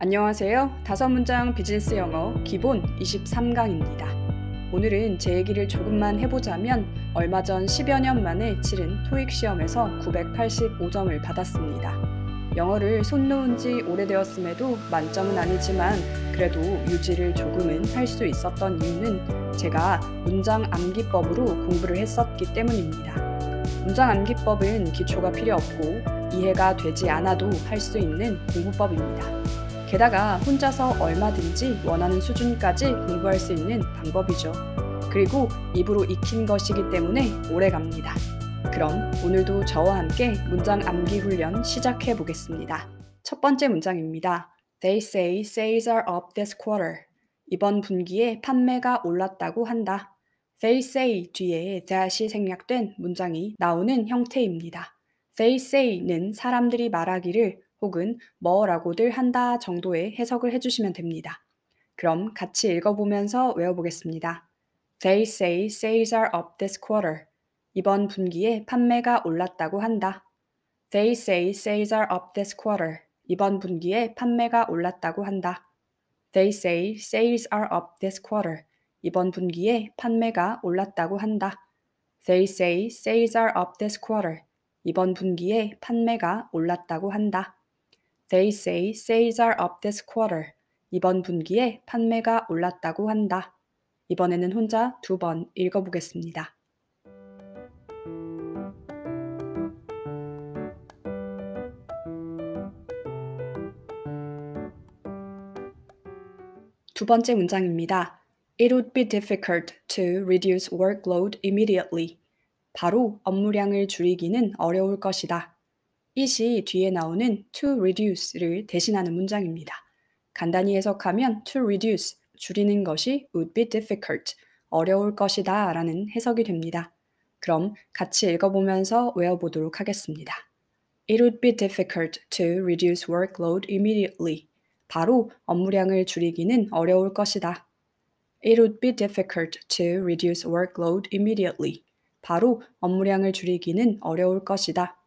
안녕하세요. 다섯 문장 비즈니스 영어 기본 23강입니다. 오늘은 제 얘기를 조금만 해보자면 얼마 전 10여 년 만에 치른 토익 시험에서 985점을 받았습니다. 영어를 손 놓은 지 오래되었음에도 만점은 아니지만 그래도 유지를 조금은 할 수 있었던 이유는 제가 문장 암기법으로 공부를 했었기 때문입니다. 문장 암기법은 기초가 필요 없고 이해가 되지 않아도 할 수 있는 공부법입니다. 게다가 혼자서 얼마든지 원하는 수준까지 공부할 수 있는 방법이죠. 그리고 입으로 익힌 것이기 때문에 오래 갑니다. 그럼 오늘도 저와 함께 문장 암기 훈련 시작해 보겠습니다. 첫 번째 문장입니다. They say sales are up this quarter. 이번 분기에 판매가 올랐다고 한다. They say 뒤에 다시 생략된 문장이 나오는 형태입니다. They say는 사람들이 말하기를 혹은 뭐라고들 한다 정도의 해석을 해주시면 됩니다. 그럼 같이 읽어보면서 외워보겠습니다. They say sales are up this quarter. 이번 분기에 판매가 올랐다고 한다. They say sales are up this quarter. 이번 분기에 판매가 올랐다고 한다. They say sales are up this quarter. 이번 분기에 판매가 올랐다고 한다. They say sales are up this quarter. 이번 분기에 판매가 올랐다고 한다. They say sales are up this quarter. 이번 분기에 판매가 올랐다고 한다. 이번에는 혼자 두 번 읽어보겠습니다. 두 번째 문장입니다. It would be difficult to reduce workload immediately. 바로 업무량을 줄이기는 어려울 것이다. It이 뒤에 나오는 to reduce를 대신하는 문장입니다. 간단히 해석하면 to reduce, 줄이는 것이 would be difficult, 어려울 것이다 라는 해석이 됩니다. 그럼 같이 읽어보면서 외워보도록 하겠습니다. It would be difficult to reduce workload immediately. 바로 업무량을 줄이기는 어려울 것이다. It would be difficult to reduce workload immediately. 바로 업무량을 줄이기는 어려울 것이다.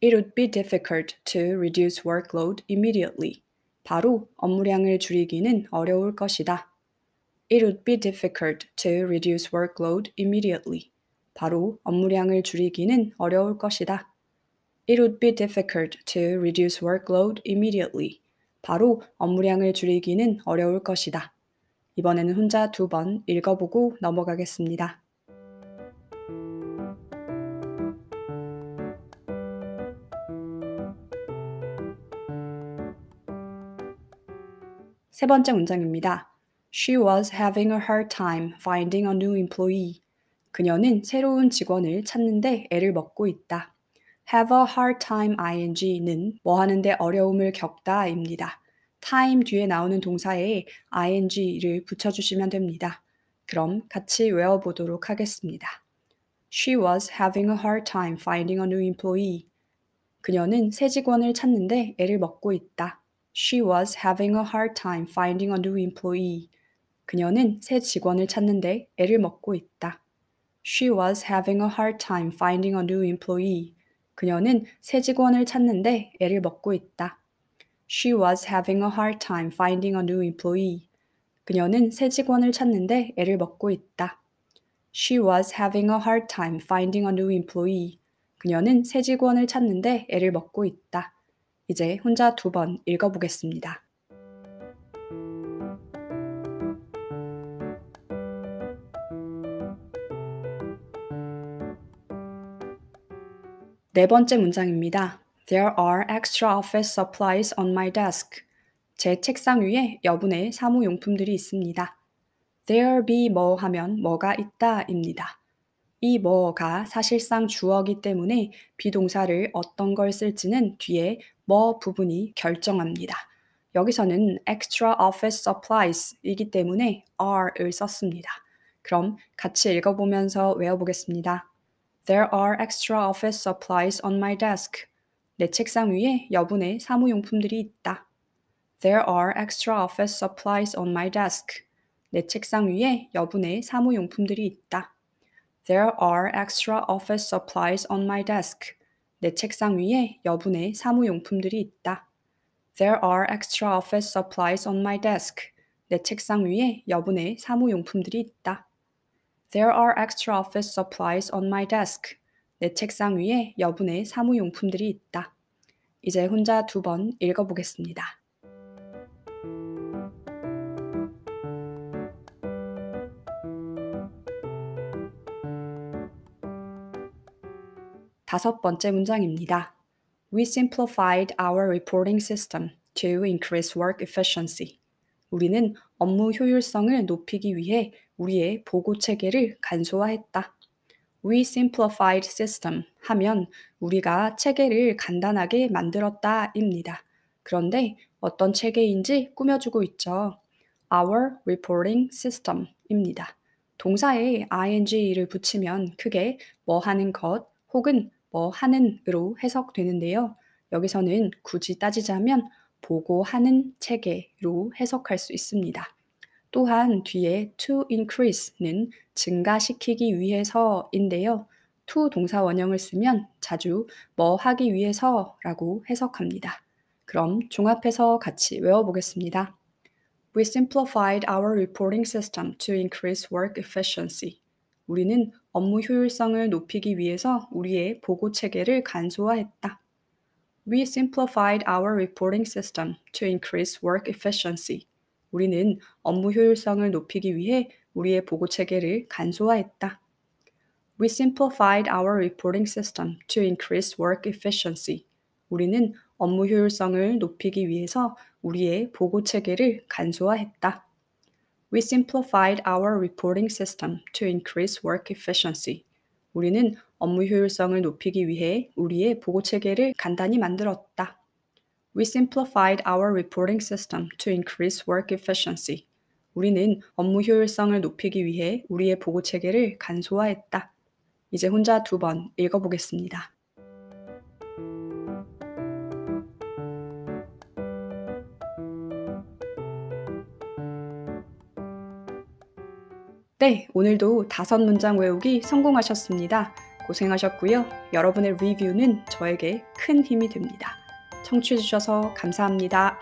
It would be difficult to reduce workload immediately. 바로 업무량을 줄이기는 어려울 것이다. It would be difficult to reduce workload immediately. 바로 업무량을 줄이기는 어려울 것이다. It would be difficult to reduce workload immediately. 바로 업무량을 줄이기는 어려울 것이다. 이번에는 혼자 두 번 읽어보고 넘어가겠습니다. 세 번째 문장입니다. She was having a hard time finding a new employee. 그녀는 새로운 직원을 찾는데 애를 먹고 있다. have a hard time ing는 뭐 하는데 어려움을 겪다입니다. time 뒤에 나오는 동사에 ing를 붙여주시면 됩니다. 그럼 같이 외워보도록 하겠습니다. She was having a hard time finding a new employee. 그녀는 새 직원을 찾는데 애를 먹고 있다. She was having a hard time finding a new employee. 그녀는 새 직원을 찾는데 애를 먹고 있다. She was having a hard time finding a new employee. 그녀는 새 직원을 찾는데 애를 먹고 있다. She was having a hard time finding a new employee. 그녀는 새 직원을 찾는데 애를 먹고 있다. She was having a hard time finding a new employee. 그녀는 새 직원을 찾는데 애를 먹고 있다. 이제 혼자 두 번 읽어보겠습니다. 네 번째 문장입니다. There are extra office supplies on my desk. 제 책상 위에 여분의 사무용품들이 있습니다. There be 뭐 하면 뭐가 있다입니다. 이 뭐가 사실상 주어기 때문에 비동사를 어떤 걸 쓸지는 뒤에 뭐 부분이 결정합니다. 여기서는 extra office supplies 이기 때문에 are을 썼습니다. 그럼 같이 읽어보면서 외워보겠습니다. There are extra office supplies on my desk. 내 책상 위에 여분의 사무용품들이 있다. There are extra office supplies on my desk. 내 책상 위에 여분의 사무용품들이 있다. There are extra office supplies on my desk. 내 책상 위에 여분의 사무용품들이 있다. There are extra office supplies on my desk. 내 책상 위에 여분의 사무용품들이 있다. There are extra office supplies on my desk. 내 책상 위에 여분의 사무용품들이 있다. 이제 혼자 두 번 읽어보겠습니다. 다섯 번째 문장입니다. We simplified our reporting system to increase work efficiency. 우리는 업무 효율성을 높이기 위해 우리의 보고 체계를 간소화했다. We simplified system 하면 우리가 체계를 간단하게 만들었다입니다. 그런데 어떤 체계인지 꾸며주고 있죠. Our reporting system입니다. 동사에 ing를 붙이면 크게 뭐 하는 것 혹은 뭐 하는으로 해석되는데요. 여기서는 굳이 따지자면 보고 하는 체계로 해석할 수 있습니다. 또한 뒤에 to increase는 증가시키기 위해서인데요. to 동사 원형을 쓰면 자주 뭐 하기 위해서라고 해석합니다. 그럼 종합해서 같이 외워보겠습니다. We simplified our reporting system to increase work efficiency. 우리는 업무 효율성을 높이기 위해서 우리의 보고 체계를 간소화했다. We simplified our reporting system to increase work efficiency. 우리는 업무 효율성을 높이기 위해 우리의 보고 체계를 간소화했다. We simplified our reporting system to increase work efficiency. 우리는 업무 효율성을 높이기 위해서 우리의 보고 체계를 간소화했다. We simplified our reporting system to increase work efficiency. 우리는 업무 효율성을 높이기 위해 우리의 보고 체계를 간단히 만들었다. We simplified our reporting system to increase work efficiency. 우리는 업무 효율성을 높이기 위해 우리의 보고 체계를 간소화했다. 이제 혼자 두 번 읽어보겠습니다. 네, 오늘도 다섯 문장 외우기 성공하셨습니다. 고생하셨고요. 여러분의 리뷰는 저에게 큰 힘이 됩니다. 청취해주셔서 감사합니다.